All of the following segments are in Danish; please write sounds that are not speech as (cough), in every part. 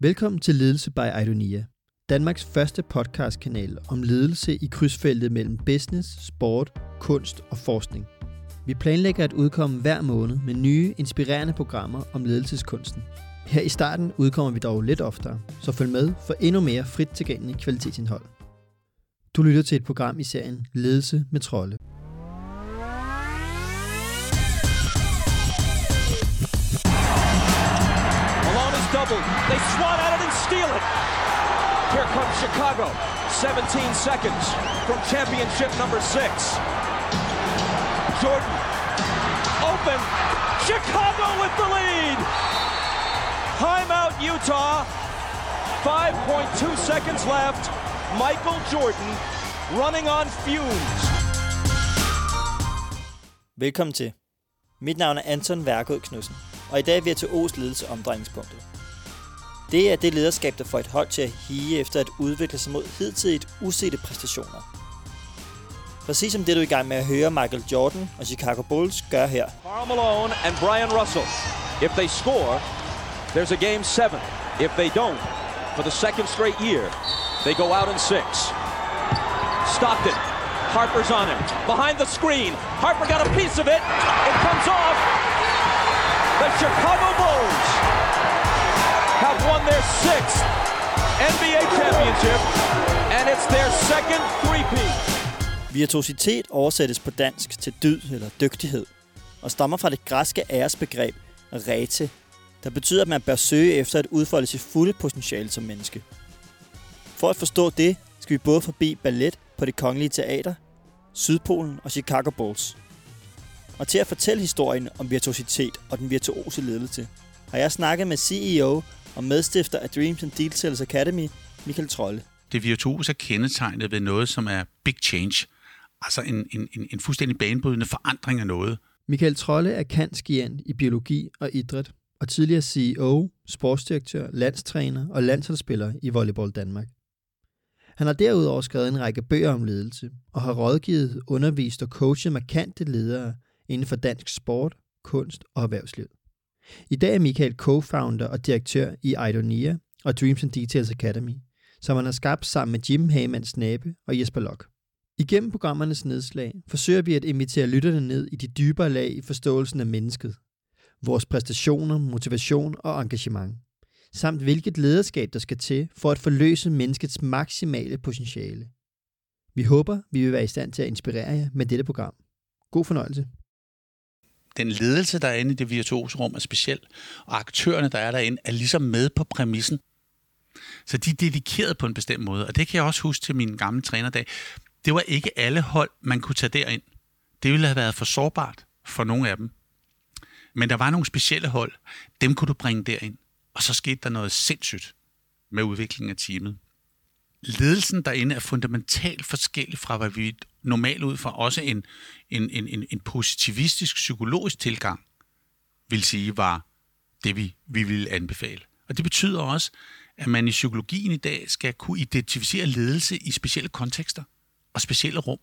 Velkommen til Ledelse by Idonia, Danmarks første podcastkanal om ledelse i krydsfeltet mellem business, sport, kunst og forskning. Vi planlægger at udkomme hver måned med nye, inspirerende programmer om ledelseskunsten. Her i starten udkommer vi dog lidt oftere, så følg med for endnu mere frit tilgængeligt kvalitetsindhold. Du lytter til et program i serien Ledelse med Trolde. Swat at it and steal it. Here comes Chicago. 17 seconds from championship number six. Jordan. Open. Chicago with the lead. Timeout, Utah. 5.2 seconds left. Michael Jordan running on fumes. Velkommen til. Mit navn er Anton Værgod Knudsen, og i dag er vi til O's ledelse omdrejningspunktet. Det er det lederskab, der får et hold til at hige efter at udvikle sig mod hidtidigt usete præstationer. Præcis som det, du er i gang med at høre Michael Jordan og Chicago Bulls gør her. Malone and Brian Russell. If they score, there's a game seven. If they don't, for the second straight year, they go out in six. Stockton. Harper's on him. Behind the screen. Harper got a piece of it. It comes off. The Chicago Bulls have won their sixth NBA championship, and it's their second three-peat. Virtuositet oversættes på dansk til dyd eller dygtighed, og stammer fra det græske æresbegreb rete, der betyder, at man bør søge efter at udfolde sit fulde potentiale som menneske. For at forstå det, skal vi både forbi ballet på det kongelige teater, Sydpolen og Chicago Bulls. Og til at fortælle historien om virtuositet og den virtuose ledelse, har jeg snakket med CEO og medstifter af Dreams and Details Academy, Michael Trolle. Det virtuose er kendetegnet ved noget, som er big change. Altså en, en, en, en fuldstændig banebrydende forandring af noget. Michael Trolle er kantskiant i biologi og idræt, og tidligere CEO, sportsdirektør, landstræner og landsholdsspiller i Volleyball Danmark. Han har derudover skrevet en række bøger om ledelse, og har rådgivet, undervist og coachet markante ledere inden for dansk sport, kunst og erhvervsliv. I dag er Michael co-founder og direktør i Idonia og Dreams and Details Academy, som han har skabt sammen med Jim Hagemanns Nabe og Jesper Lok. Igennem programmernes nedslag forsøger vi at invitere lytterne ned i de dybere lag i forståelsen af mennesket, vores præstationer, motivation og engagement, samt hvilket lederskab der skal til for at forløse menneskets maksimale potentiale. Vi håber, vi vil være i stand til at inspirere jer med dette program. God fornøjelse. Den ledelse, der er inde i det virtuose rum, er speciel, og aktørerne, der er derinde, er ligesom med på præmissen. Så de er dedikeret på en bestemt måde, og det kan jeg også huske til min gamle trænerdag. Det var ikke alle hold, man kunne tage derind. Det ville have været for sårbart for nogle af dem. Men der var nogle specielle hold, dem kunne du bringe derind. Og så skete der noget sindssygt med udviklingen af teamet. Ledelsen derinde er fundamentalt forskellig fra, hvad vi normalt ud fra også en, en, en, en positivistisk psykologisk tilgang vil sige var det, vi, vi vil anbefale. Og det betyder også, at man i psykologien i dag skal kunne identificere ledelse i specielle kontekster og specielle rum.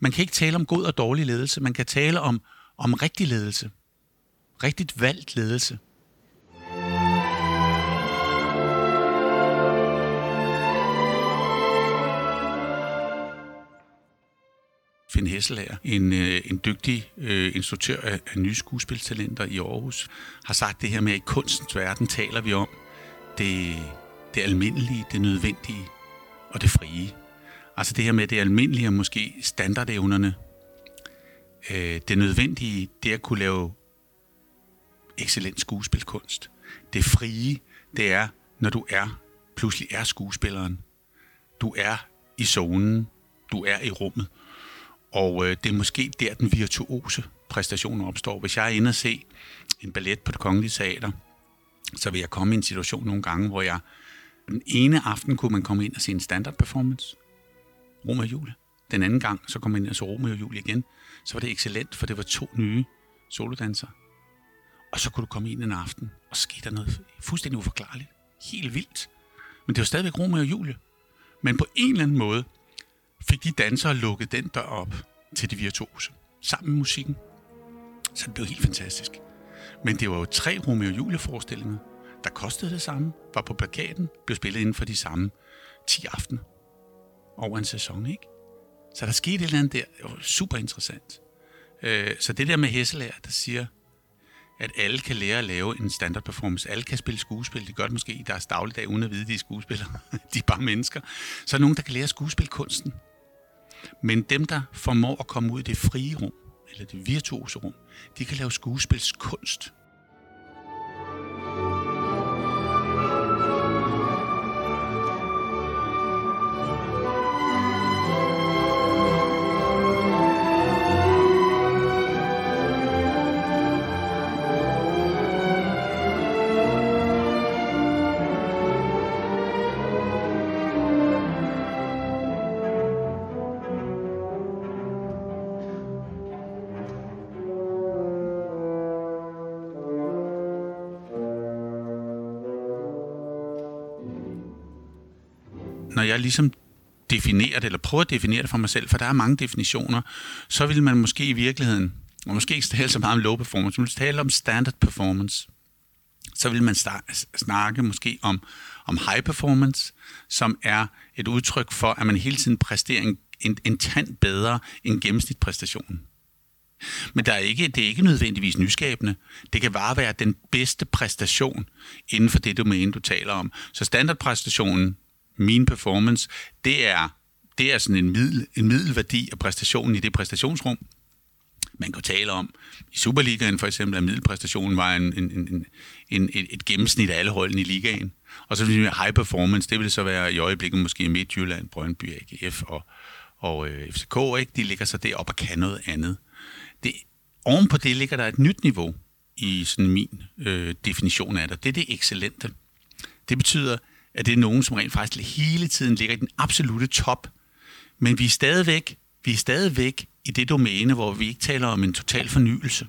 Man kan ikke tale om god og dårlig ledelse, man kan tale om, om rigtig ledelse. Rigtigt valgt ledelse. Finn Hesselager, en, øh, en dygtig øh, instruktør af, af nye skuespiltalenter i Aarhus, har sagt det her med, at i kunstens verden taler vi om det, det almindelige, det nødvendige og det frie. Altså det her med det almindelige og måske standardevnerne. Øh, det nødvendige, det at kunne lave excellent skuespilkunst. Det frie, det er, når du er, pludselig er skuespilleren. Du er i zonen. Du er i rummet. Og øh, det er måske der, den virtuose præstation opstår. Hvis jeg er inde og se en ballet på det kongelige teater, så vil jeg komme i en situation nogle gange, hvor jeg den ene aften kunne man komme ind og se en standard performance, Romeo og Julie. Den anden gang, så kom man ind og så Romeo og Julie igen. Så var det excellent, for det var to nye solodansere. Og så kunne du komme ind en aften, og skete der noget fuldstændig uforklarligt. Helt vildt. Men det var stadigvæk Romeo og Julie. Men på en eller anden måde fik de dansere lukket den dør op til det virtuose. Sammen med musikken. Så det blev helt fantastisk. Men det var jo tre Romeo og Julie forestillinger. der kostede det samme, var på plakaten, blev spillet inden for de samme 10 aftener over en sæson, ikke? Så der skete et eller andet der, det var super interessant. Øh, så det der med Hesselær, der siger, at alle kan lære at lave en standard performance. Alle kan spille skuespil. De gør det måske i deres dagligdag, uden at vide, at de er skuespillere. (laughs) de er bare mennesker. Så er der nogen, der kan lære skuespilkunsten. Men dem, der formår at komme ud i det frie rum, eller det virtuose rum, de kan lave skuespilskunst. Når jeg ligesom definerer det, eller prøver at definere det for mig selv, for der er mange definitioner, så vil man måske i virkeligheden, og måske ikke tale så meget om low performance, men tale om standard performance. Så vil man snakke måske om, om high performance, som er et udtryk for, at man hele tiden præsterer en, en, en tand bedre end gennemsnitpræstationen. Men der er ikke, det er ikke nødvendigvis nyskabende. Det kan bare være den bedste præstation inden for det domæne, du taler om. Så standardpræstationen, min performance, det er, det er sådan en, middel, en middelværdi af præstationen i det præstationsrum. Man kan tale om, i Superligaen for eksempel, at middelpræstationen var en, en, en, en, et, gennemsnit af alle holdene i ligaen. Og så high performance, det vil så være i øjeblikket måske Midtjylland, Brøndby, AGF og, og øh, FCK, ikke? de ligger så deroppe og kan noget andet. Det, oven på det ligger der et nyt niveau i sådan min øh, definition af det. Det er det excellente. Det betyder, at det er nogen, som rent faktisk hele tiden ligger i den absolute top. Men vi er stadigvæk, vi er stadigvæk i det domæne, hvor vi ikke taler om en total fornyelse.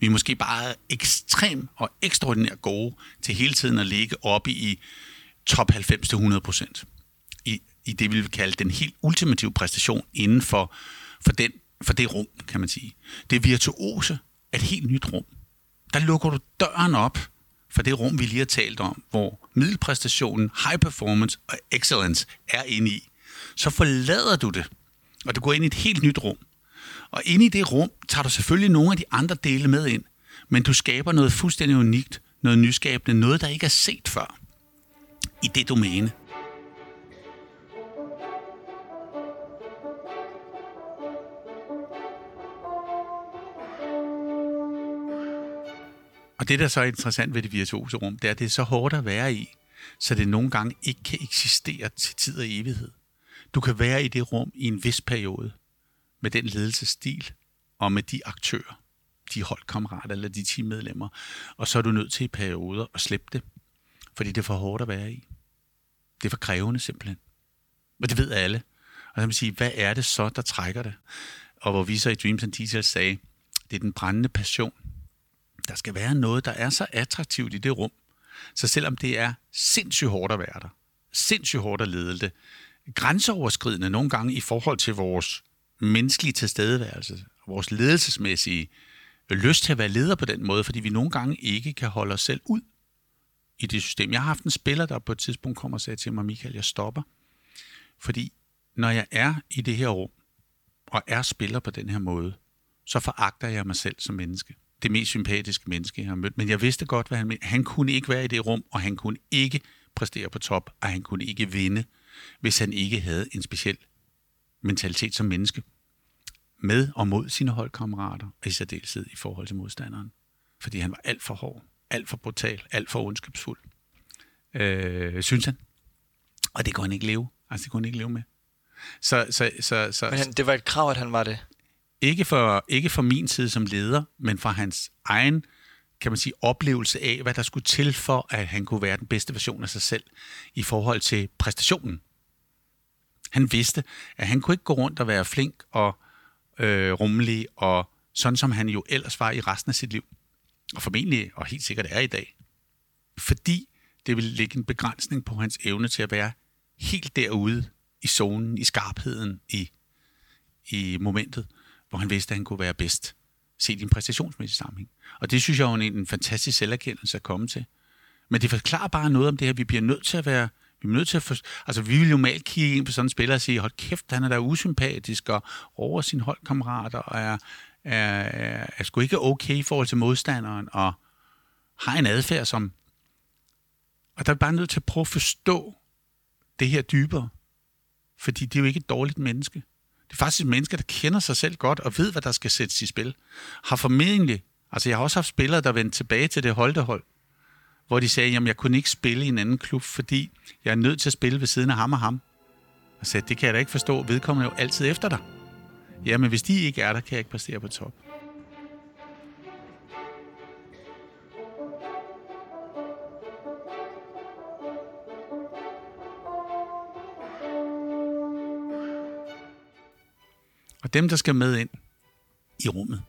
Vi er måske bare ekstrem og ekstraordinært gode til hele tiden at ligge oppe i top 90-100 procent. I, I det, vi vil kalde den helt ultimative præstation inden for, for, den, for det rum, kan man sige. Det virtuose er et helt nyt rum. Der lukker du døren op for det rum, vi lige har talt om, hvor middelpræstationen, high performance og excellence er inde i, så forlader du det, og du går ind i et helt nyt rum. Og inde i det rum tager du selvfølgelig nogle af de andre dele med ind, men du skaber noget fuldstændig unikt, noget nyskabende, noget, der ikke er set før i det domæne. Og det, der så er interessant ved det virtuose rum, det er, at det er så hårdt at være i, så det nogle gange ikke kan eksistere til tid og evighed. Du kan være i det rum i en vis periode, med den ledelsesstil og med de aktører, de holdkammerater eller de teammedlemmer, og så er du nødt til i perioder at slippe det, fordi det er for hårdt at være i. Det er for krævende simpelthen. Men det ved alle. Og så kan man sige, hvad er det så, der trækker det? Og hvor vi så i Dreams and Details sagde, det er den brændende passion, der skal være noget, der er så attraktivt i det rum. Så selvom det er sindssygt hårdt at være der, sindssygt hårdt at lede det, grænseoverskridende nogle gange i forhold til vores menneskelige tilstedeværelse, vores ledelsesmæssige lyst til at være leder på den måde, fordi vi nogle gange ikke kan holde os selv ud i det system. Jeg har haft en spiller, der på et tidspunkt kommer og sagde til mig, Michael, jeg stopper. Fordi når jeg er i det her rum, og er spiller på den her måde, så foragter jeg mig selv som menneske det mest sympatiske menneske, jeg har mødt. Men jeg vidste godt, hvad han mente. Han kunne ikke være i det rum, og han kunne ikke præstere på top, og han kunne ikke vinde, hvis han ikke havde en speciel mentalitet som menneske. Med og mod sine holdkammerater, og i særdeleshed i forhold til modstanderen. Fordi han var alt for hård, alt for brutal, alt for ondskabsfuld. Øh, synes han. Og det kunne han ikke leve. Altså, det kunne han ikke leve med. Så, så, så, så, Men han, det var et krav, at han var det? Ikke for, ikke for min side som leder, men fra hans egen kan man sige, oplevelse af, hvad der skulle til for, at han kunne være den bedste version af sig selv i forhold til præstationen. Han vidste, at han kunne ikke gå rundt og være flink og øh, rummelig, og sådan som han jo ellers var i resten af sit liv. Og formentlig, og helt sikkert er i dag. Fordi det ville lægge en begrænsning på hans evne til at være helt derude i zonen, i skarpheden, i, i momentet hvor han vidste, at han kunne være bedst, set i en præstationsmæssig sammenhæng. Og det synes jeg er en, en fantastisk selverkendelse at komme til. Men det forklarer bare noget om det her. Vi bliver nødt til at være vi er nødt til at for, altså, vi vil jo normalt kigge ind på sådan en spiller og sige, hold kæft, han er da usympatisk og over sine holdkammerater og er, er, er, er sgu ikke okay i forhold til modstanderen og har en adfærd, som... Og der er bare nødt til at prøve at forstå det her dybere. Fordi det er jo ikke et dårligt menneske. Det er faktisk mennesker, der kender sig selv godt og ved, hvad der skal sættes i spil. Har formentlig... Altså, jeg har også haft spillere, der vendte tilbage til det holdehold, hvor de sagde, jamen jeg kunne ikke spille i en anden klub, fordi jeg er nødt til at spille ved siden af ham og ham. Og sagde, det kan jeg da ikke forstå, vedkommende er jo altid efter dig. Jamen hvis de ikke er der, kan jeg ikke præstere på top. Og dem, der skal med ind i rummet,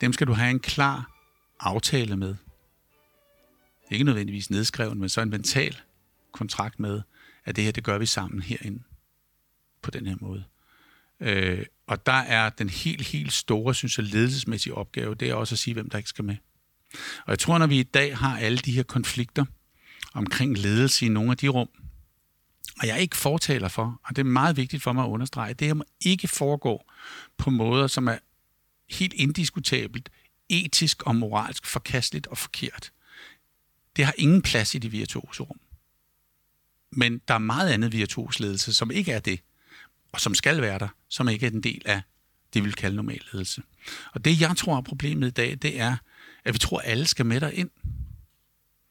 dem skal du have en klar aftale med ikke nødvendigvis nedskrevet, men så en mental kontrakt med, at det her, det gør vi sammen herinde på den her måde. Øh, og der er den helt, helt store, synes jeg, ledelsesmæssige opgave, det er også at sige, hvem der ikke skal med. Og jeg tror, når vi i dag har alle de her konflikter omkring ledelse i nogle af de rum, og jeg er ikke fortaler for, og det er meget vigtigt for mig at understrege, det her må ikke foregå på måder, som er helt indiskutabelt, etisk og moralsk forkasteligt og forkert. Det har ingen plads i det virtuose rum. Men der er meget andet virtuos ledelse, som ikke er det, og som skal være der, som ikke er en del af det, vi vil kalde normal ledelse. Og det, jeg tror er problemet i dag, det er, at vi tror, at alle skal med ind.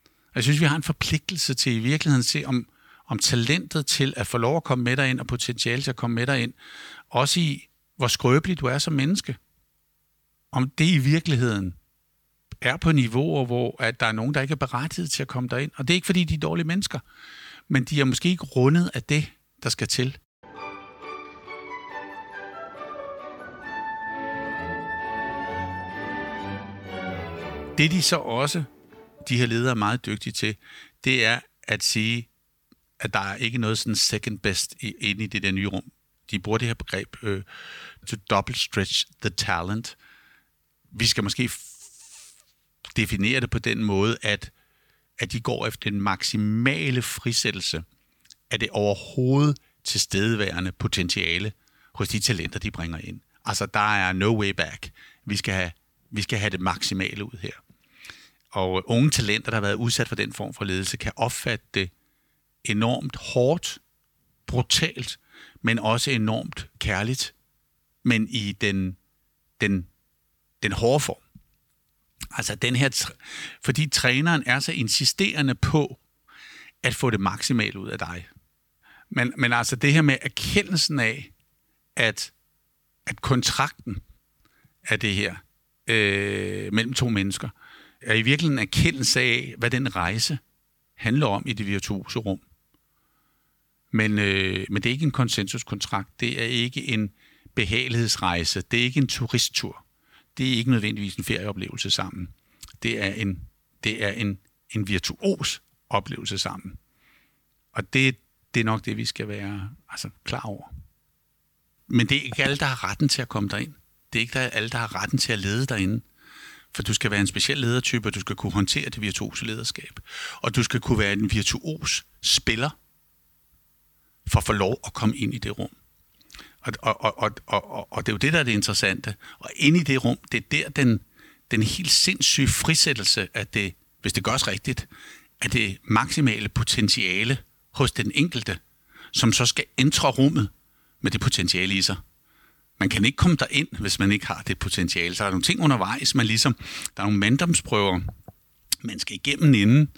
Og jeg synes, vi har en forpligtelse til i virkeligheden at se, om, om talentet til at få lov at komme med ind, og potentiale til at komme med ind, også i, hvor skrøbelig du er som menneske. Om det i virkeligheden er på niveauer, hvor at der er nogen, der ikke er berettiget til at komme derind. Og det er ikke, fordi de er dårlige mennesker, men de er måske ikke rundet af det, der skal til. Det de så også, de her ledere er meget dygtige til, det er at sige, at der er ikke noget sådan second best inde i det der nye rum. De bruger det her begreb øh, to double stretch the talent. Vi skal måske definere det på den måde, at, at de går efter den maksimale frisættelse af det overhovedet tilstedeværende potentiale hos de talenter, de bringer ind. Altså, der er no way back. Vi skal have, vi skal have det maksimale ud her. Og unge talenter, der har været udsat for den form for ledelse, kan opfatte det enormt hårdt, brutalt, men også enormt kærligt, men i den, den, den hårde form. Altså den her, fordi træneren er så insisterende på at få det maksimale ud af dig. Men, men altså det her med erkendelsen af, at, at kontrakten af det her øh, mellem to mennesker, er i virkeligheden en erkendelse af, hvad den rejse handler om i det virtuose rum. Men, øh, men det er ikke en konsensuskontrakt, det er ikke en behagelighedsrejse, det er ikke en turisttur det er ikke nødvendigvis en ferieoplevelse sammen. Det er en, det er en, en virtuos oplevelse sammen. Og det, det er nok det, vi skal være altså, klar over. Men det er ikke alle, der har retten til at komme derind. Det er ikke alle, der har retten til at lede derinde. For du skal være en speciel ledertype, og du skal kunne håndtere det virtuose lederskab. Og du skal kunne være en virtuos spiller, for at få lov at komme ind i det rum. Og, og, og, og, og, og det er jo det, der er det interessante. Og ind i det rum, det er der den, den helt sindssyge frisættelse af det, hvis det gørs rigtigt, af det maksimale potentiale hos den enkelte, som så skal ændre rummet med det potentiale i sig. Man kan ikke komme ind, hvis man ikke har det potentiale. Så er der nogle ting undervejs, man ligesom, der er nogle manddomsprøver, man skal igennem inden,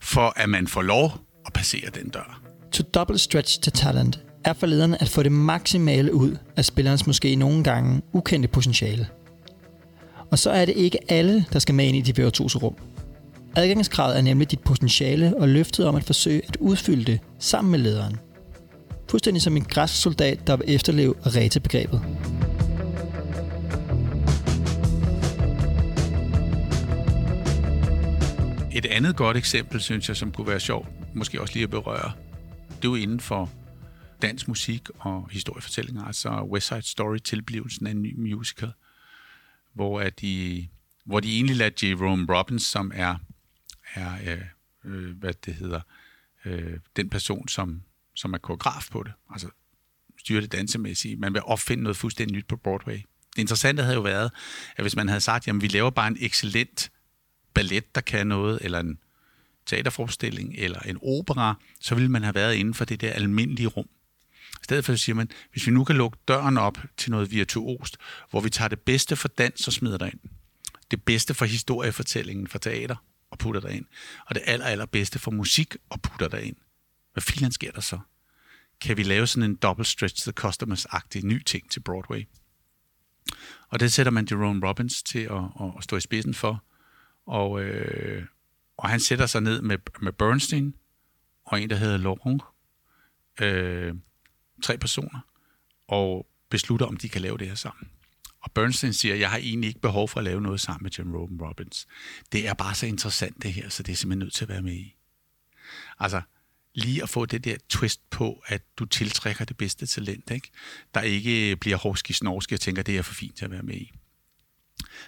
for at man får lov at passere den dør. To double stretch the talent er for lederen at få det maksimale ud af spillerens måske nogle gange ukendte potentiale. Og så er det ikke alle, der skal med ind i de virtuose rum. Adgangskravet er nemlig dit potentiale og løftet om at forsøge at udfylde det sammen med lederen. Fuldstændig som en græsk soldat, der vil efterleve rete-begrebet. Et andet godt eksempel, synes jeg, som kunne være sjovt, måske også lige at berøre, det er jo inden for dansk musik og historiefortællinger, altså West Side Story, tilblivelsen af en ny musical, hvor, at de, hvor de egentlig lader Jerome Robbins, som er, er øh, øh hvad det hedder, øh, den person, som, som er koreograf på det, altså styre det dansemæssige. Man vil opfinde noget fuldstændig nyt på Broadway. Det interessante havde jo været, at hvis man havde sagt, jamen vi laver bare en excellent ballet, der kan noget, eller en teaterforestilling, eller en opera, så ville man have været inden for det der almindelige rum. I stedet for siger man, hvis vi nu kan lukke døren op til noget virtuost, hvor vi tager det bedste for dans og smider ind, det bedste for historiefortællingen for teater og putter ind, og det aller, allerbedste for musik og putter ind. Hvad filan sker der så? Kan vi lave sådan en double stretch the customers-agtig ny ting til Broadway? Og det sætter man Jerome Robbins til at, at stå i spidsen for. Og, øh, og han sætter sig ned med, med Bernstein og en, der hedder Laurent. Øh, tre personer. Og beslutter, om de kan lave det her sammen. Og Bernstein siger, jeg har egentlig ikke behov for at lave noget sammen med Jim Robin Robbins. Det er bare så interessant det her, så det er simpelthen nødt til at være med i. Altså, lige at få det der twist på, at du tiltrækker det bedste talent, ikke? der ikke bliver hårdski snorske og tænker, det er for fint til at være med i.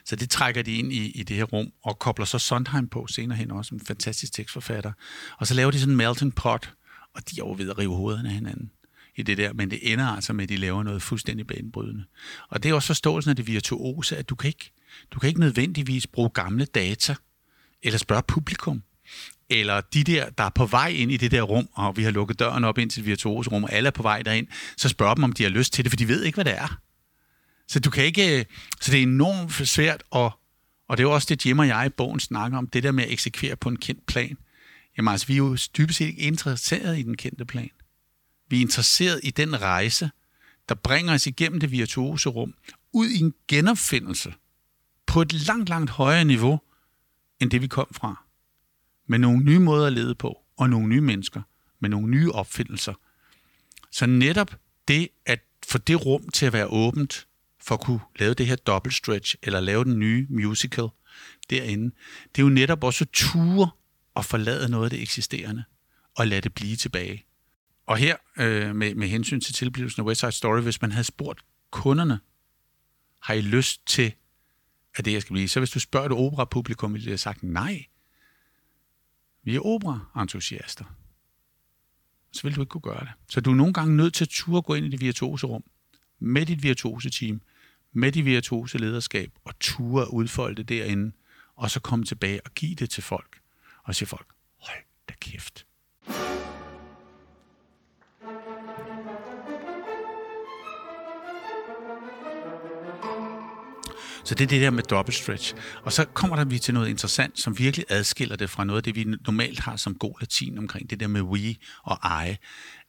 Så det trækker de ind i, i det her rum, og kobler så Sondheim på senere hen også, en fantastisk tekstforfatter. Og så laver de sådan en melting pot, og de er jo ved at rive hovederne af hinanden i det der, men det ender altså med, at de laver noget fuldstændig banebrydende. Og det er også forståelsen af det virtuose, at du kan ikke, du kan ikke nødvendigvis bruge gamle data, eller spørge publikum, eller de der, der er på vej ind i det der rum, og vi har lukket døren op ind til det virtuose rum, og alle er på vej derind, så spørg dem, om de har lyst til det, for de ved ikke, hvad det er. Så du kan ikke, øh, så det er enormt svært, og, og det er jo også det, Jim og jeg i bogen snakker om, det der med at eksekvere på en kendt plan. Jamen altså, vi er jo dybest set ikke interesseret i den kendte plan. Vi er interesseret i den rejse, der bringer os igennem det virtuose rum, ud i en genopfindelse på et langt, langt højere niveau, end det vi kom fra. Med nogle nye måder at lede på, og nogle nye mennesker, med nogle nye opfindelser. Så netop det at få det rum til at være åbent, for at kunne lave det her double stretch, eller lave den nye musical derinde, det er jo netop også ture at forlade noget af det eksisterende, og lade det blive tilbage. Og her, øh, med, med hensyn til tilblivelsen af West Side Story, hvis man havde spurgt kunderne, har I lyst til, at det her skal blive? Så hvis du spørger det opera-publikum, ville de have sagt nej. Vi er opera-entusiaster. Så vil du ikke kunne gøre det. Så du er nogle gange nødt til at turde gå ind i det virtuose rum, med dit virtuose team, med de virtuose lederskab, og ture udfolde det derinde, og så komme tilbage og give det til folk. Og sige folk, hold da kæft Så det er det der med double stretch. Og så kommer der vi til noget interessant, som virkelig adskiller det fra noget af det, vi normalt har som god latin omkring det der med we og I.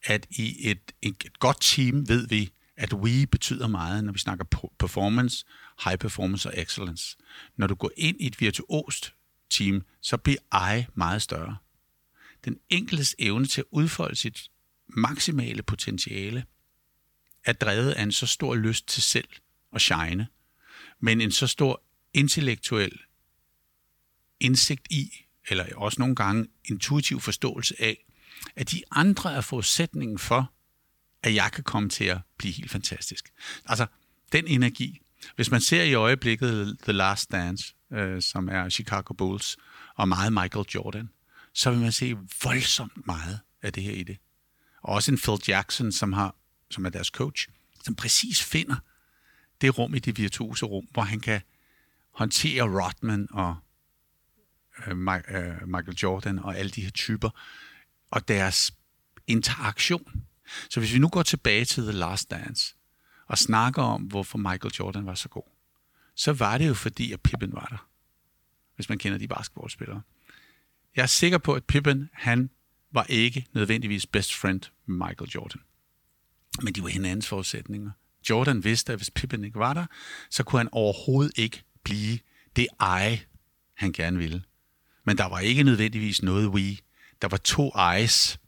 At i et, et godt team ved vi, at we betyder meget, når vi snakker performance, high performance og excellence. Når du går ind i et virtuost team, så bliver I meget større. Den enkeltes evne til at udfolde sit maksimale potentiale er drevet af en så stor lyst til selv at shine, men en så stor intellektuel indsigt i, eller også nogle gange intuitiv forståelse af, at de andre er forudsætningen for, at jeg kan komme til at blive helt fantastisk. Altså, den energi. Hvis man ser i øjeblikket The Last Dance, øh, som er Chicago Bulls, og meget Michael Jordan, så vil man se voldsomt meget af det her i det. Og også en Phil Jackson, som, har, som er deres coach, som præcis finder det rum i det virtuose rum, hvor han kan håndtere Rodman og øh, øh, Michael Jordan og alle de her typer, og deres interaktion. Så hvis vi nu går tilbage til The Last Dance, og snakker om, hvorfor Michael Jordan var så god, så var det jo fordi, at Pippen var der. Hvis man kender de basketballspillere. Jeg er sikker på, at Pippen, han var ikke nødvendigvis best friend med Michael Jordan. Men de var hinandens forudsætninger. Jordan vidste, at hvis Pippen ikke var der, så kunne han overhovedet ikke blive det ej, han gerne ville. Men der var ikke nødvendigvis noget we. Der var to ejes,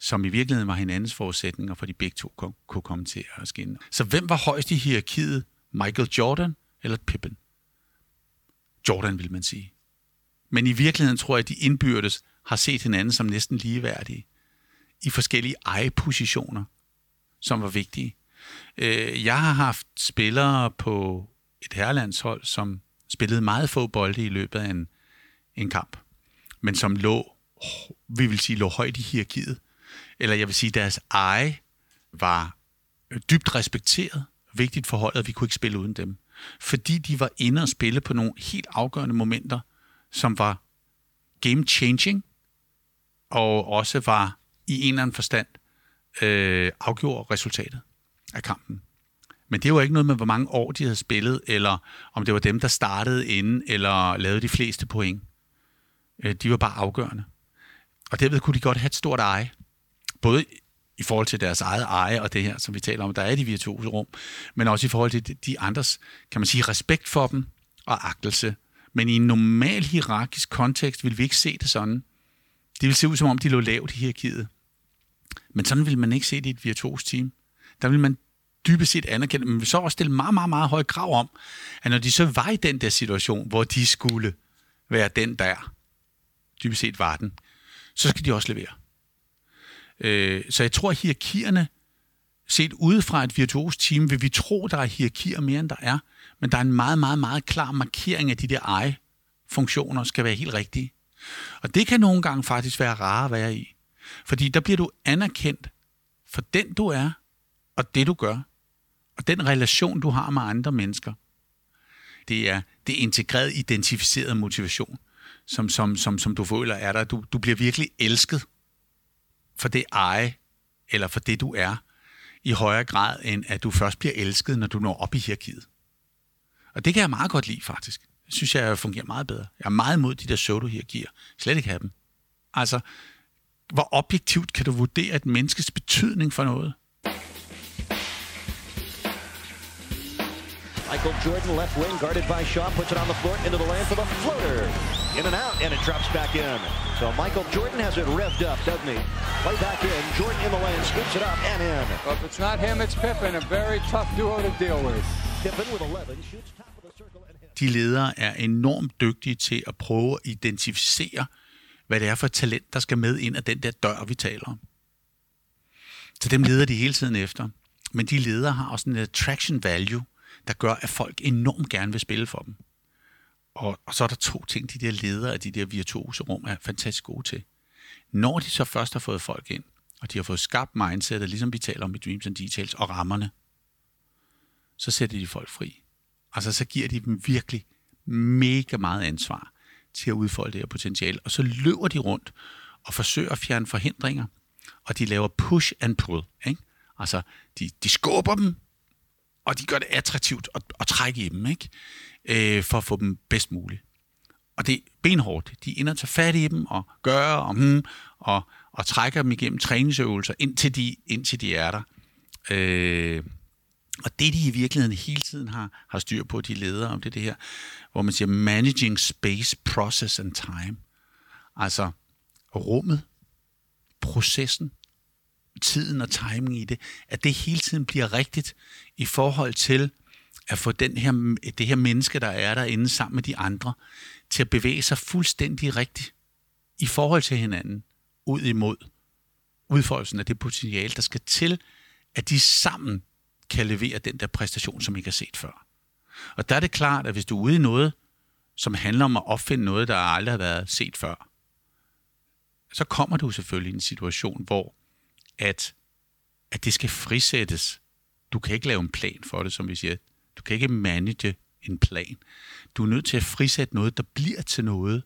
som i virkeligheden var hinandens forudsætninger, for de begge to kunne komme til at skinne. Så hvem var højst i hierarkiet? Michael Jordan eller Pippen? Jordan, vil man sige. Men i virkeligheden tror jeg, at de indbyrdes har set hinanden som næsten ligeværdige i forskellige ejepositioner, som var vigtige. Øh, jeg har haft spillere på et herrelandshold, som spillede meget få bolde i løbet af en, en kamp, men som lå vi vil sige, lå højt i hierarkiet. Eller jeg vil sige, deres eje var dybt respekteret. Vigtigt for holdet, at vi kunne ikke spille uden dem. Fordi de var inde og spille på nogle helt afgørende momenter, som var game-changing, og også var i en eller anden forstand øh, afgjorde resultatet af kampen. Men det var ikke noget med, hvor mange år de havde spillet, eller om det var dem, der startede inden, eller lavede de fleste point. Øh, de var bare afgørende. Og derved kunne de godt have et stort eje. Både i forhold til deres eget eje og det her, som vi taler om, der er de virtuose rum, men også i forhold til de andres, kan man sige, respekt for dem og agtelse. Men i en normal hierarkisk kontekst vil vi ikke se det sådan. Det vil se ud, som om de lå lavt i hierarkiet. Men sådan vil man ikke se det i et virtuos team. Der vil man dybest set anerkende, men så også stille meget, meget, meget høje krav om, at når de så var i den der situation, hvor de skulle være den der, dybest set var den, så skal de også levere. Øh, så jeg tror, at hierarkierne, set udefra et virtuos team, vil vi tro, der er hierarkier mere, end der er, men der er en meget, meget, meget klar markering af de der eje-funktioner, skal være helt rigtige. Og det kan nogle gange faktisk være rare at være i. Fordi der bliver du anerkendt for den du er, og det du gør, og den relation du har med andre mennesker. Det er det integreret, identificeret motivation, som, som, som, som du føler er der. Du, du bliver virkelig elsket for det eje, eller for det du er, i højere grad, end at du først bliver elsket, når du når op i hierarkiet. Og det kan jeg meget godt lide, faktisk. Det synes jeg fungerer meget bedre. Jeg er meget imod de der pseudo-hierarkier. Slet ikke have dem. Altså, hvor objektivt kan du vurdere et menneskes betydning for noget? Michael Jordan, left wing, guarded by Shaw, puts it on the floor, into the lane for the floater. In and out, and it drops back in. So Michael Jordan has it revved up, doesn't he? Play back in, Jordan in the lane, scoops it up and in. Well, if it's not him, it's Pippen, a very tough duo to deal with. Pippen with 11, shoots top of the circle and hits. De ledere er enormt dygtige til at prøve at identificere, hvad det er for talent, der skal med ind af den der dør, vi taler om. Så dem leder de hele tiden efter. Men de ledere har også en attraction value, der gør, at folk enormt gerne vil spille for dem. Og, og så er der to ting, de der ledere af de der virtuose rum er fantastisk gode til. Når de så først har fået folk ind, og de har fået skabt mindsetet, ligesom vi taler om i Dreams and Details, og rammerne, så sætter de folk fri. Altså så giver de dem virkelig mega meget ansvar til at udfolde det her potentiale, og så løber de rundt og forsøger at fjerne forhindringer, og de laver push and pull. Ikke? Altså, de, de skubber dem, og de gør det attraktivt at, at trække i dem, ikke? Øh, for at få dem bedst muligt. Og det er benhårdt. De ender at tage fat i dem og gøre og, hmm, og, og trækker dem igennem træningsøvelser, indtil de, indtil de er der. Øh, og det, de i virkeligheden hele tiden har, har styr på, de ledere om det, det her, hvor man siger managing space, process and time. Altså rummet, processen, tiden og timing i det, at det hele tiden bliver rigtigt i forhold til at få den her, det her menneske, der er derinde sammen med de andre, til at bevæge sig fuldstændig rigtigt i forhold til hinanden, ud imod udfoldelsen af det potentiale, der skal til, at de sammen kan levere den der præstation, som ikke har set før. Og der er det klart, at hvis du er ude i noget, som handler om at opfinde noget, der aldrig har været set før, så kommer du selvfølgelig i en situation, hvor at, at det skal frisættes. Du kan ikke lave en plan for det, som vi siger. Du kan ikke manage en plan. Du er nødt til at frisætte noget, der bliver til noget,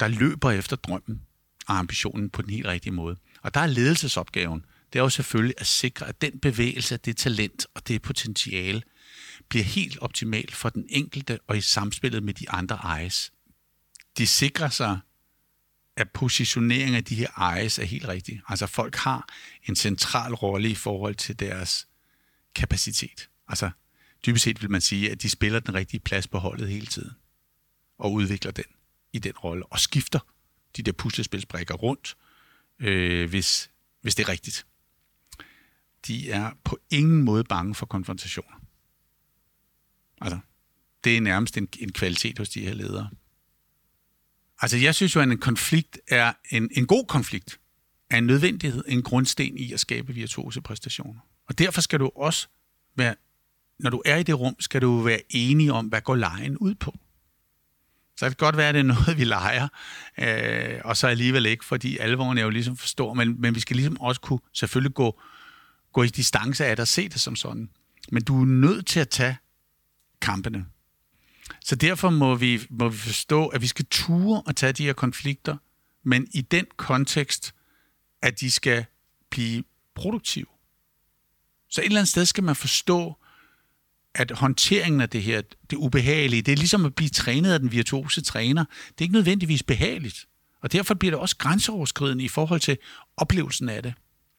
der løber efter drømmen og ambitionen på den helt rigtige måde. Og der er ledelsesopgaven. Det er jo selvfølgelig at sikre, at den bevægelse, det talent og det potentiale bliver helt optimalt for den enkelte og i samspillet med de andre ejes. De sikrer sig, at positioneringen af de her ejes er helt rigtig. Altså folk har en central rolle i forhold til deres kapacitet. Altså dybest set vil man sige, at de spiller den rigtige plads på holdet hele tiden. Og udvikler den i den rolle. Og skifter de der puslespilsbrikker rundt, øh, hvis, hvis det er rigtigt. De er på ingen måde bange for konfrontationer. Altså, det er nærmest en, en kvalitet hos de her ledere. Altså, jeg synes jo, at en konflikt er en, en god konflikt, er en nødvendighed, en grundsten i at skabe virtuose præstationer. Og derfor skal du også være, når du er i det rum, skal du være enig om, hvad går lejen ud på. Så det kan godt være, at det er noget, vi leger, øh, og så alligevel ikke, fordi alvoren er jo ligesom for stor, men, men vi skal ligesom også kunne selvfølgelig gå, gå i distance af det og se det som sådan. Men du er nødt til at tage kampene. Så derfor må vi, må vi forstå, at vi skal ture og tage de her konflikter, men i den kontekst, at de skal blive produktive. Så et eller andet sted skal man forstå, at håndteringen af det her, det ubehagelige, det er ligesom at blive trænet af den virtuose træner. Det er ikke nødvendigvis behageligt. Og derfor bliver det også grænseoverskridende i forhold til oplevelsen af det.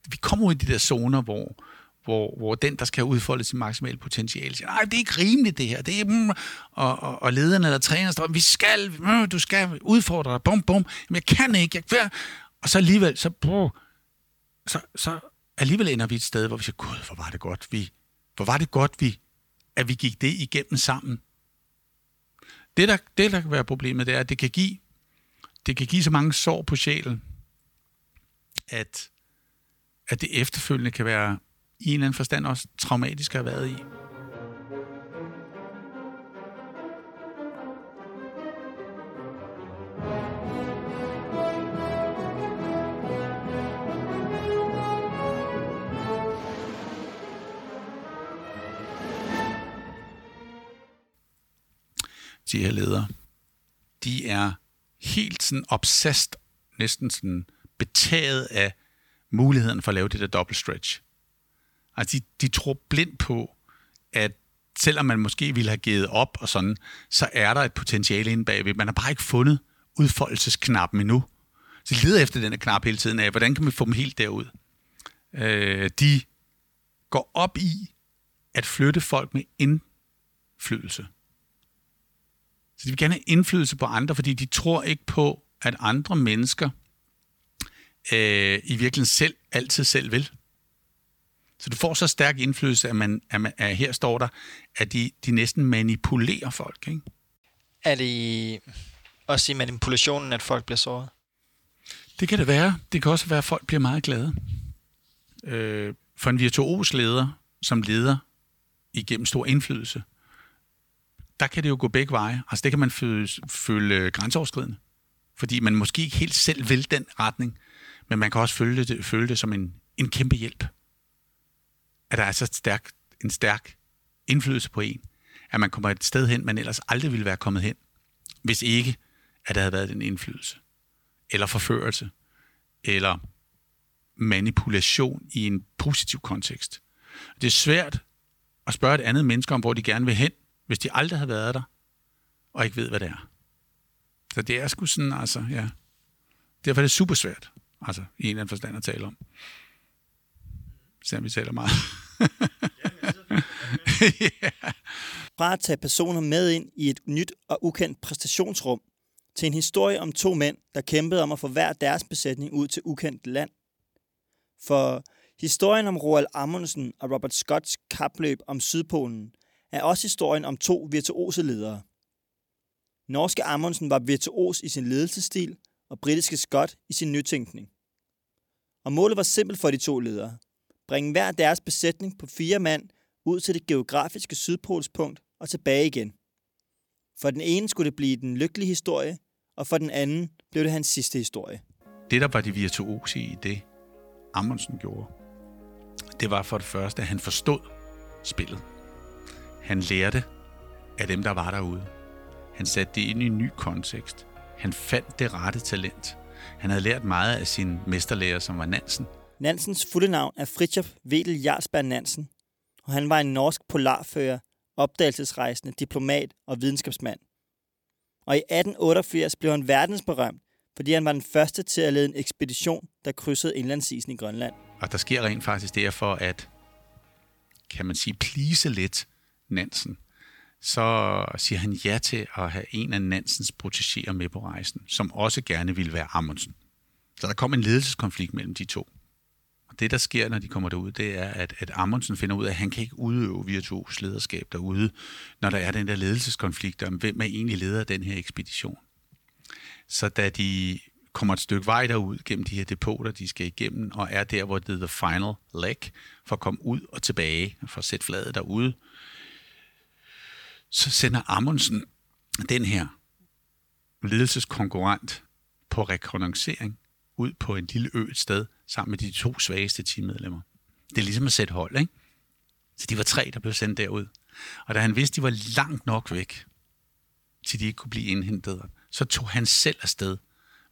Vi kommer ud i de der zoner, hvor, hvor, hvor den, der skal udfolde sit maksimale potentiale, siger, nej, det er ikke rimeligt det her. Det er, mm, og, og, og lederne eller trænerne står, vi skal, mm, du skal udfordre dig, bum, bum, men jeg kan ikke, jeg kan. Og så alligevel, så, brug, så, så alligevel ender vi et sted, hvor vi siger, gud, hvor var det godt, vi, hvor var det godt, vi, at vi gik det igennem sammen. Det, der, det, der kan være problemet, det er, at det kan give, det kan give så mange sår på sjælen, at, at det efterfølgende kan være i en eller anden forstand også traumatisk at have været i. de her ledere, de er helt sådan obsessed, næsten sådan betaget af muligheden for at lave det der double stretch. Altså, de, de tror blindt på, at selvom man måske ville have givet op og sådan, så er der et potentiale inde bagved. Man har bare ikke fundet udfoldelsesknappen endnu. Så de leder efter den her knap hele tiden af, hvordan kan vi få dem helt derud? Øh, de går op i at flytte folk med indflydelse. Så de vil gerne have indflydelse på andre, fordi de tror ikke på, at andre mennesker øh, i virkeligheden selv altid selv vil. Så du får så stærk indflydelse, at, man, at, man, at her står der, at de, de næsten manipulerer folk. Ikke? Er det også i manipulationen, at folk bliver såret? Det kan det være. Det kan også være, at folk bliver meget glade. Øh, for en virtuos leder, som leder igennem stor indflydelse, der kan det jo gå begge veje. Altså det kan man føle, føle grænseoverskridende, fordi man måske ikke helt selv vil den retning, men man kan også føle det, føle det som en, en kæmpe hjælp. At der er så stærk, en stærk indflydelse på en, at man kommer et sted hen, man ellers aldrig ville være kommet hen, hvis ikke, at der havde været den indflydelse. Eller forførelse. Eller manipulation i en positiv kontekst. Det er svært at spørge et andet menneske om, hvor de gerne vil hen, hvis de aldrig havde været der, og ikke ved, hvad det er. Så det er sgu sådan, altså, ja. Derfor er det super svært, altså, i en eller anden forstand at tale om. Selvom vi taler meget. (laughs) yeah. Fra at tage personer med ind i et nyt og ukendt præstationsrum, til en historie om to mænd, der kæmpede om at få hver deres besætning ud til ukendt land. For historien om Roald Amundsen og Robert Scotts kapløb om Sydpolen er også historien om to virtuose ledere. Norske Amundsen var virtuos i sin ledelsesstil, og britiske Scott i sin nytænkning. Og målet var simpelt for de to ledere. Bringe hver deres besætning på fire mand ud til det geografiske sydpolspunkt og tilbage igen. For den ene skulle det blive den lykkelige historie, og for den anden blev det hans sidste historie. Det, der var det virtuose i det, Amundsen gjorde, det var for det første, at han forstod spillet. Han lærte af dem, der var derude. Han satte det ind i en ny kontekst. Han fandt det rette talent. Han havde lært meget af sin mesterlærer, som var Nansen. Nansens fulde navn er Fritjof Wedel Jarlsberg Nansen, og han var en norsk polarfører, opdagelsesrejsende, diplomat og videnskabsmand. Og i 1888 blev han verdensberømt, fordi han var den første til at lede en ekspedition, der krydsede indlandsisen i Grønland. Og der sker rent faktisk derfor, at kan man sige, plise lidt Nansen, så siger han ja til at have en af Nansens protegéer med på rejsen, som også gerne ville være Amundsen. Så der kom en ledelseskonflikt mellem de to. Og det, der sker, når de kommer derud, det er, at, at Amundsen finder ud af, at han kan ikke udøve virtuos lederskab derude, når der er den der ledelseskonflikt om, hvem er egentlig leder af den her ekspedition. Så da de kommer et stykke vej derud gennem de her depoter, de skal igennem, og er der, hvor det er the final leg, for at komme ud og tilbage, for at sætte fladet derude, så sender Amundsen den her ledelseskonkurrent på rekognoscering ud på en lille ø et sted sammen med de to svageste teammedlemmer. Det er ligesom at sætte hold, ikke? Så de var tre, der blev sendt derud. Og da han vidste, de var langt nok væk, til de ikke kunne blive indhentet, så tog han selv afsted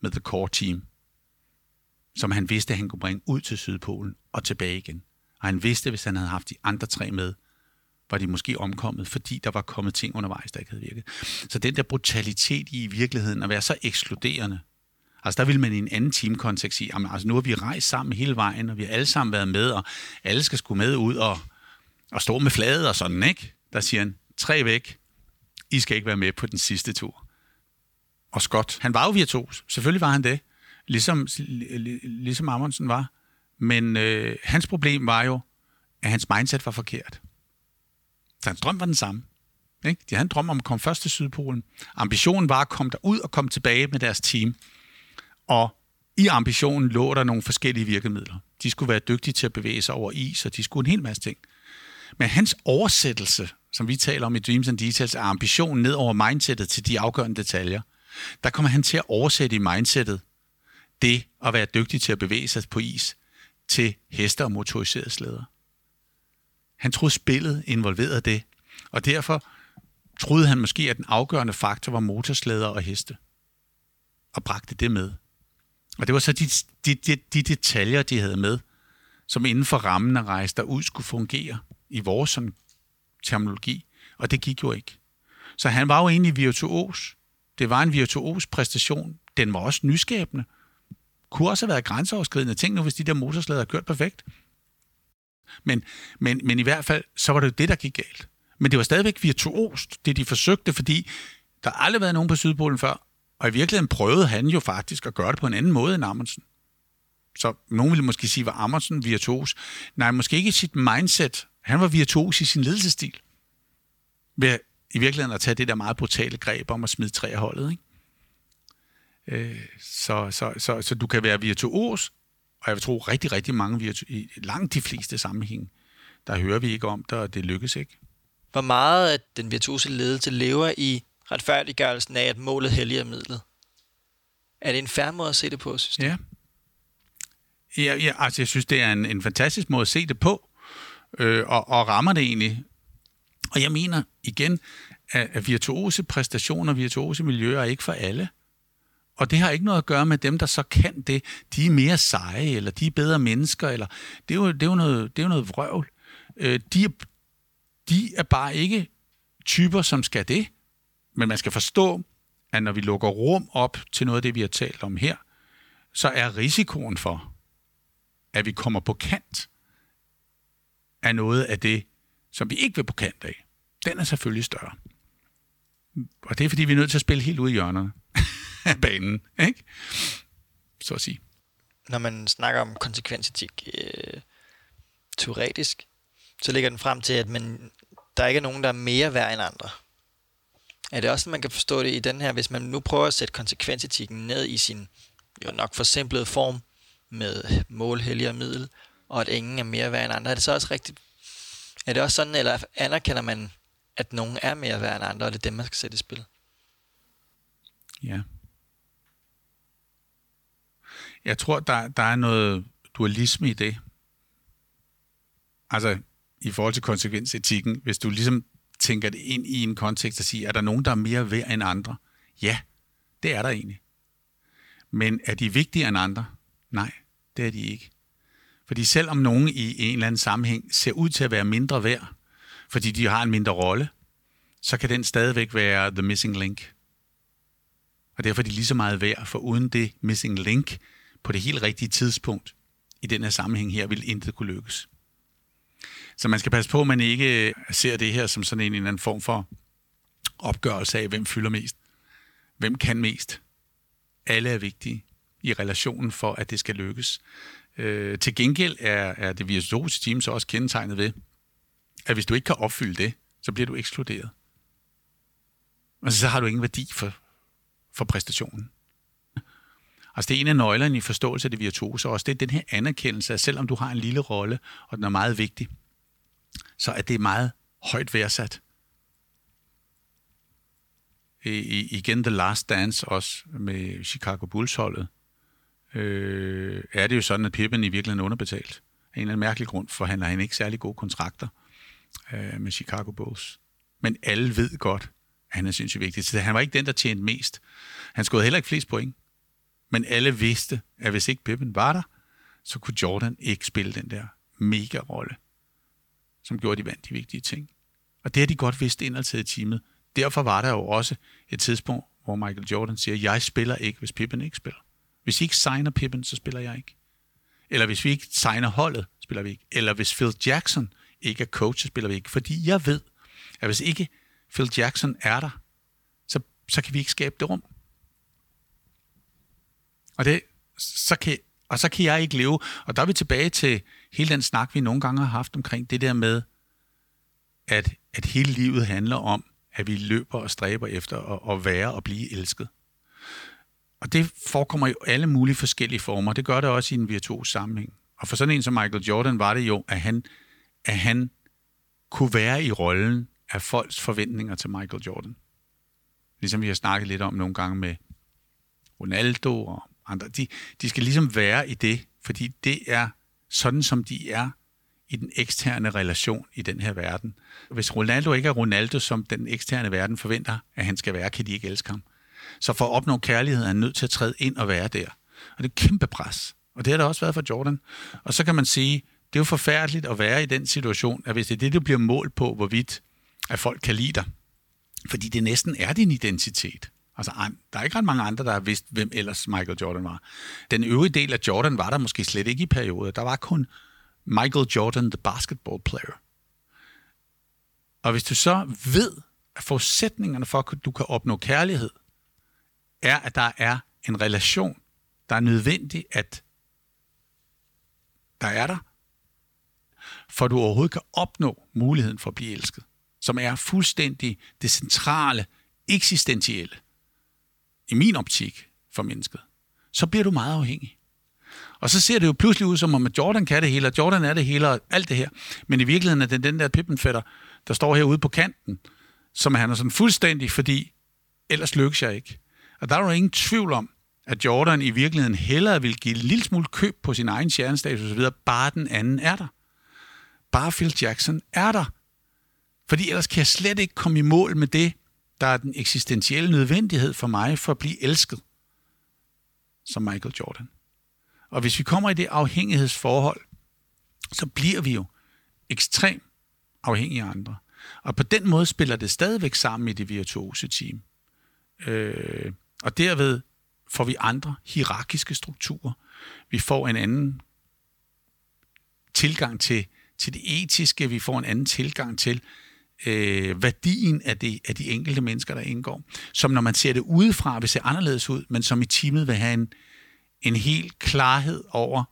med The Core Team, som han vidste, at han kunne bringe ud til Sydpolen og tilbage igen. Og han vidste, at hvis han havde haft de andre tre med, var de måske omkommet, fordi der var kommet ting undervejs, der ikke havde virket. Så den der brutalitet i virkeligheden at være så ekskluderende, Altså der vil man i en anden teamkontekst sige, jamen, altså nu har vi rejst sammen hele vejen, og vi har alle sammen været med, og alle skal skulle med ud og, og stå med fladet og sådan, ikke? Der siger han, tre væk, I skal ikke være med på den sidste tur. Og Scott, han var jo virtuos, selvfølgelig var han det, ligesom, ligesom Amundsen var. Men øh, hans problem var jo, at hans mindset var forkert. Så hans drøm var den samme. Ikke? De havde en drøm om at komme først til Sydpolen. Ambitionen var at komme derud og komme tilbage med deres team. Og i ambitionen lå der nogle forskellige virkemidler. De skulle være dygtige til at bevæge sig over is, og de skulle en hel masse ting. Men hans oversættelse, som vi taler om i Dreams and Details, er ambitionen ned over mindsetet til de afgørende detaljer. Der kommer han til at oversætte i mindsetet det at være dygtig til at bevæge sig på is til heste og motoriserede slæder. Han troede spillet involverede det, og derfor troede han måske, at den afgørende faktor var motorslæder og heste, og bragte det med. Og det var så de, de, de, de detaljer, de havde med, som inden for rammen af rejse derud skulle fungere i vores sådan, terminologi, og det gik jo ikke. Så han var jo egentlig virtuos. Det var en virtuos præstation. Den var også nyskabende. Kunne også have været grænseoverskridende. Tænk nu, hvis de der motorslæder havde kørt perfekt. Men, men, men i hvert fald, så var det jo det, der gik galt. Men det var stadigvæk virtuost, det de forsøgte, fordi der har aldrig været nogen på Sydpolen før, og i virkeligheden prøvede han jo faktisk at gøre det på en anden måde end Amundsen. Så nogen ville måske sige, var Amundsen virtuos? Nej, måske ikke i sit mindset. Han var virtuos i sin ledelsestil. Ved i virkeligheden at tage det der meget brutale greb om at smide træ holdet. Ikke? Øh, så, så, så, så du kan være virtuos, og jeg vil tro rigtig, rigtig mange virtu- i langt de fleste sammenhæng, der hører vi ikke om det, og det lykkes ikke. Hvor meget af den virtuose ledelse lever i retfærdiggørelsen af, at målet helliger midlet? Er det en færre måde at se det på, synes du? Ja. Ja, ja, altså jeg synes, det er en, en fantastisk måde at se det på, øh, og, og rammer det egentlig. Og jeg mener igen, at, at virtuose præstationer, virtuose miljøer er ikke for alle. Og det har ikke noget at gøre med dem, der så kan det. De er mere seje, eller de er bedre mennesker, eller det er jo, det er jo, noget, det er jo noget vrøvl. Øh, de, er, de er bare ikke typer, som skal det. Men man skal forstå, at når vi lukker rum op til noget af det, vi har talt om her, så er risikoen for, at vi kommer på kant af noget af det, som vi ikke vil på kant af, den er selvfølgelig større. Og det er, fordi vi er nødt til at spille helt ud i hjørnerne (laughs) af (laughs) banen, ikke? Så at sige. Når man snakker om konsekvensetik øh, teoretisk, så ligger den frem til, at man, der ikke er nogen, der er mere værd end andre. Er det også, man kan forstå det i den her, hvis man nu prøver at sætte konsekvensetikken ned i sin jo nok forsimplede form med mål, hellig og middel, og at ingen er mere værd end andre, er det så også rigtigt? Er det også sådan, eller anerkender man, at nogen er mere værd end andre, og det er dem, man skal sætte i spil? Ja. Jeg tror, der, der er noget dualisme i det. Altså, i forhold til konsekvensetikken, hvis du ligesom tænker det ind i en kontekst og siger, er der nogen, der er mere værd end andre? Ja, det er der egentlig. Men er de vigtigere end andre? Nej, det er de ikke. Fordi selvom nogen i en eller anden sammenhæng ser ud til at være mindre værd, fordi de har en mindre rolle, så kan den stadigvæk være the missing link. Og derfor er de lige så meget værd, for uden det missing link på det helt rigtige tidspunkt i den her sammenhæng her, vil intet kunne lykkes. Så man skal passe på, at man ikke øh, ser det her som sådan en, en eller anden form for opgørelse af, hvem fylder mest. Hvem kan mest? Alle er vigtige i relationen for, at det skal lykkes. Øh, til gengæld er, er det virtuose team så også kendetegnet ved, at hvis du ikke kan opfylde det, så bliver du ekskluderet. Og så har du ingen værdi for, for præstationen. Altså det er en af nøglerne i forståelse af det virtuose også. Det er den her anerkendelse, at selvom du har en lille rolle, og den er meget vigtig, så er det meget højt værdsat. i, I, igen The Last Dance også med Chicago Bulls-holdet, øh, er det jo sådan, at Pippen i virkeligheden er underbetalt. Af en eller anden mærkelig grund forhandler han ikke særlig gode kontrakter øh, med Chicago Bulls. Men alle ved godt, at han er sindssygt vigtig. Så han var ikke den, der tjente mest. Han skåede heller ikke flest point. Men alle vidste, at hvis ikke Pippen var der, så kunne Jordan ikke spille den der mega-rolle, som gjorde de vandt de vigtige ting. Og det har de godt vidst indadtil i teamet. Derfor var der jo også et tidspunkt, hvor Michael Jordan siger, jeg spiller ikke, hvis Pippen ikke spiller. Hvis I ikke signer Pippen, så spiller jeg ikke. Eller hvis vi ikke signer holdet, spiller vi ikke. Eller hvis Phil Jackson ikke er coach, så spiller vi ikke. Fordi jeg ved, at hvis ikke Phil Jackson er der, så, så kan vi ikke skabe det rum. Og, det, så kan, og så kan jeg ikke leve. Og der er vi tilbage til hele den snak, vi nogle gange har haft omkring det der med, at, at hele livet handler om, at vi løber og stræber efter at, at være og blive elsket. Og det forekommer i alle mulige forskellige former. Det gør det også i en virtuos sammenhæng. Og for sådan en som Michael Jordan var det jo, at han, at han kunne være i rollen af folks forventninger til Michael Jordan. Ligesom vi har snakket lidt om nogle gange med Ronaldo og andre. De, de skal ligesom være i det, fordi det er sådan, som de er i den eksterne relation i den her verden. Hvis Ronaldo ikke er Ronaldo, som den eksterne verden forventer, at han skal være, kan de ikke elske ham. Så for at opnå kærlighed er han nødt til at træde ind og være der. Og det er et kæmpe pres. Og det har der også været for Jordan. Og så kan man sige, det er jo forfærdeligt at være i den situation, at hvis det er det, du bliver målt på, hvorvidt at folk kan lide dig, fordi det næsten er din identitet. Altså, der er ikke ret mange andre, der har vidst, hvem ellers Michael Jordan var. Den øvrige del af Jordan var der måske slet ikke i perioder. Der var kun Michael Jordan, the basketball player. Og hvis du så ved, at forudsætningerne for, at du kan opnå kærlighed, er, at der er en relation, der er nødvendig, at der er der, for at du overhovedet kan opnå muligheden for at blive elsket, som er fuldstændig det centrale, eksistentielle, i min optik for mennesket, så bliver du meget afhængig. Og så ser det jo pludselig ud som om, at Jordan kan det hele, og Jordan er det hele, og alt det her. Men i virkeligheden er det den der pippenfætter, der står herude på kanten, som han er sådan fuldstændig, fordi ellers lykkes jeg ikke. Og der er jo ingen tvivl om, at Jordan i virkeligheden hellere vil give en lille smule køb på sin egen stjernestatus osv., bare den anden er der. Bare Phil Jackson er der. Fordi ellers kan jeg slet ikke komme i mål med det, der er den eksistentielle nødvendighed for mig for at blive elsket, som Michael Jordan. Og hvis vi kommer i det afhængighedsforhold, så bliver vi jo ekstremt afhængige af andre. Og på den måde spiller det stadigvæk sammen i det virtuose team. Øh, og derved får vi andre hierarkiske strukturer. Vi får en anden tilgang til, til det etiske, vi får en anden tilgang til øh, værdien af, det, af de enkelte mennesker, der indgår. Som når man ser det udefra, vil se anderledes ud, men som i teamet vil have en, en helt klarhed over,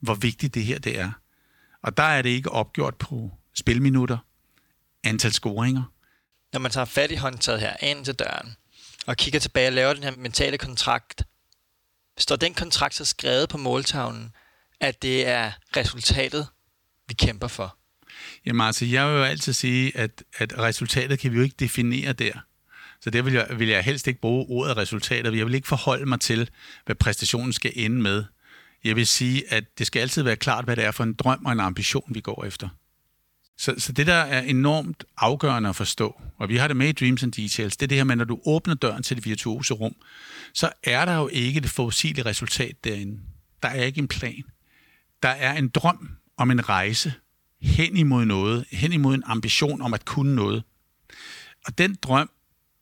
hvor vigtigt det her det er. Og der er det ikke opgjort på spilminutter, antal scoringer. Når man tager fat i håndtaget her ind til døren, og kigger tilbage og laver den her mentale kontrakt, står den kontrakt så skrevet på måltavlen, at det er resultatet, vi kæmper for? Jamen altså, jeg vil jo altid sige, at, at resultatet kan vi jo ikke definere der. Så det vil jeg, vil jeg helst ikke bruge ordet resultater. Jeg vil ikke forholde mig til, hvad præstationen skal ende med. Jeg vil sige, at det skal altid være klart, hvad det er for en drøm og en ambition, vi går efter. Så, så det, der er enormt afgørende at forstå, og vi har det med i Dreams and Details, det er det her med, når du åbner døren til det virtuose rum, så er der jo ikke det fossile resultat derinde. Der er ikke en plan. Der er en drøm om en rejse hen imod noget, hen imod en ambition om at kunne noget. Og den drøm,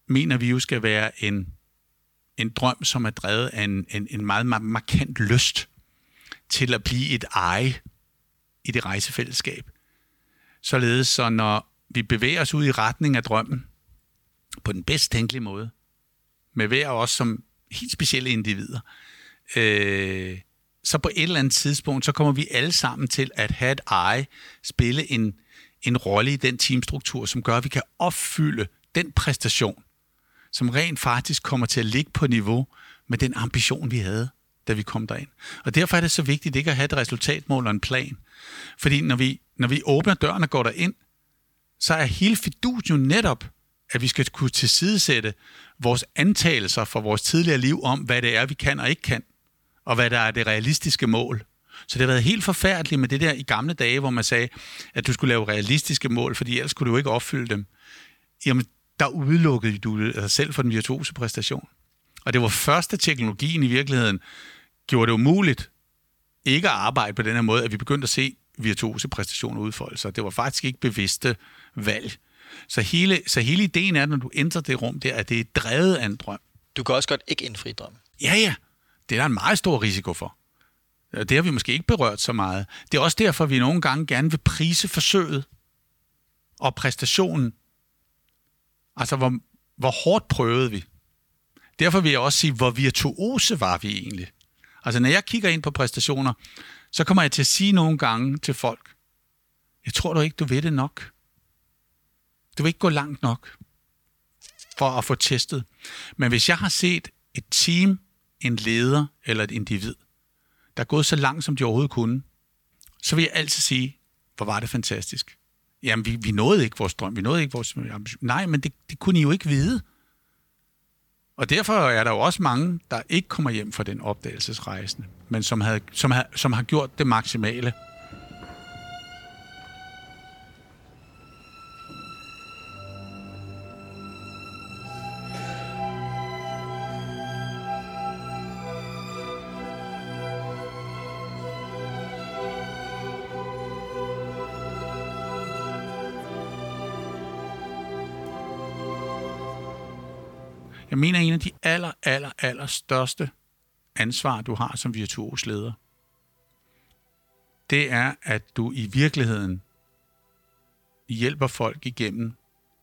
mener vi jo skal være en, en drøm, som er drevet af en, en, en meget, markant lyst til at blive et eje i det rejsefællesskab. Således så når vi bevæger os ud i retning af drømmen på den bedst tænkelige måde, med hver os som helt specielle individer, øh, så på et eller andet tidspunkt, så kommer vi alle sammen til at have et eje, spille en, en rolle i den teamstruktur, som gør, at vi kan opfylde den præstation, som rent faktisk kommer til at ligge på niveau med den ambition, vi havde, da vi kom derind. Og derfor er det så vigtigt ikke at have et resultatmål og en plan. Fordi når vi, når vi åbner døren og går derind, så er hele fidus jo netop, at vi skal kunne tilsidesætte vores antagelser fra vores tidligere liv om, hvad det er, vi kan og ikke kan, og hvad der er det realistiske mål. Så det har været helt forfærdeligt med det der i gamle dage, hvor man sagde, at du skulle lave realistiske mål, fordi ellers kunne du ikke opfylde dem. Jamen, der udelukkede du dig selv for den virtuose præstation. Og det var første teknologien i virkeligheden, gjorde det umuligt ikke at arbejde på den her måde, at vi begyndte at se virtuose præstationer udfolde sig. Det var faktisk ikke bevidste valg. Så hele, så hele ideen er, når du ændrer det rum der, at det er drevet af en drøm. Du kan også godt ikke indfri drøm. Ja, ja. Det er der en meget stor risiko for. Det har vi måske ikke berørt så meget. Det er også derfor, vi nogle gange gerne vil prise forsøget og præstationen. Altså, hvor, hvor hårdt prøvede vi? Derfor vil jeg også sige, hvor virtuose var vi egentlig? Altså, når jeg kigger ind på præstationer, så kommer jeg til at sige nogle gange til folk, jeg tror du ikke, du ved det nok. Du vil ikke gå langt nok for at få testet. Men hvis jeg har set et team, en leder eller et individ, der er gået så langt, som de overhovedet kunne, så vil jeg altid sige, hvor var det fantastisk. Jamen, vi, vi nåede ikke vores drøm, vi nåede ikke vores Nej, men det, det kunne I jo ikke vide. Og derfor er der jo også mange, der ikke kommer hjem fra den opdagelsesrejsende, men som, havde, som, har, som har gjort det maksimale. Af de aller, aller, aller største ansvar, du har som virtuos leder, det er, at du i virkeligheden hjælper folk igennem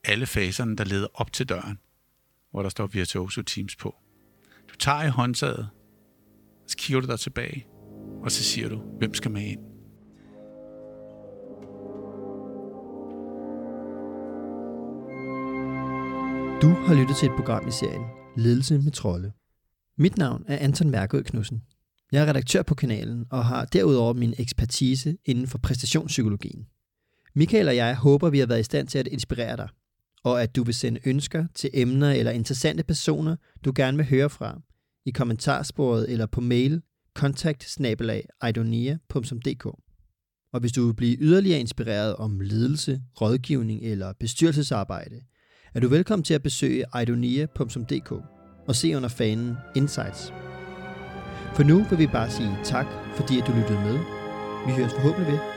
alle faserne, der leder op til døren, hvor der står Virtuoso Teams på. Du tager i håndtaget, så kigger du dig tilbage, og så siger du, hvem skal med ind? Du har lyttet til et program i serien Ledelse med trolde. Mit navn er Anton Mærkød Knudsen. Jeg er redaktør på kanalen og har derudover min ekspertise inden for præstationspsykologien. Michael og jeg håber, vi har været i stand til at inspirere dig, og at du vil sende ønsker til emner eller interessante personer, du gerne vil høre fra, i kommentarsporet eller på mail kontakt Og hvis du vil blive yderligere inspireret om ledelse, rådgivning eller bestyrelsesarbejde, er du velkommen til at besøge idonia.dk og se under fanen Insights. For nu vil vi bare sige tak, fordi at du lyttede med. Vi høres forhåbentlig ved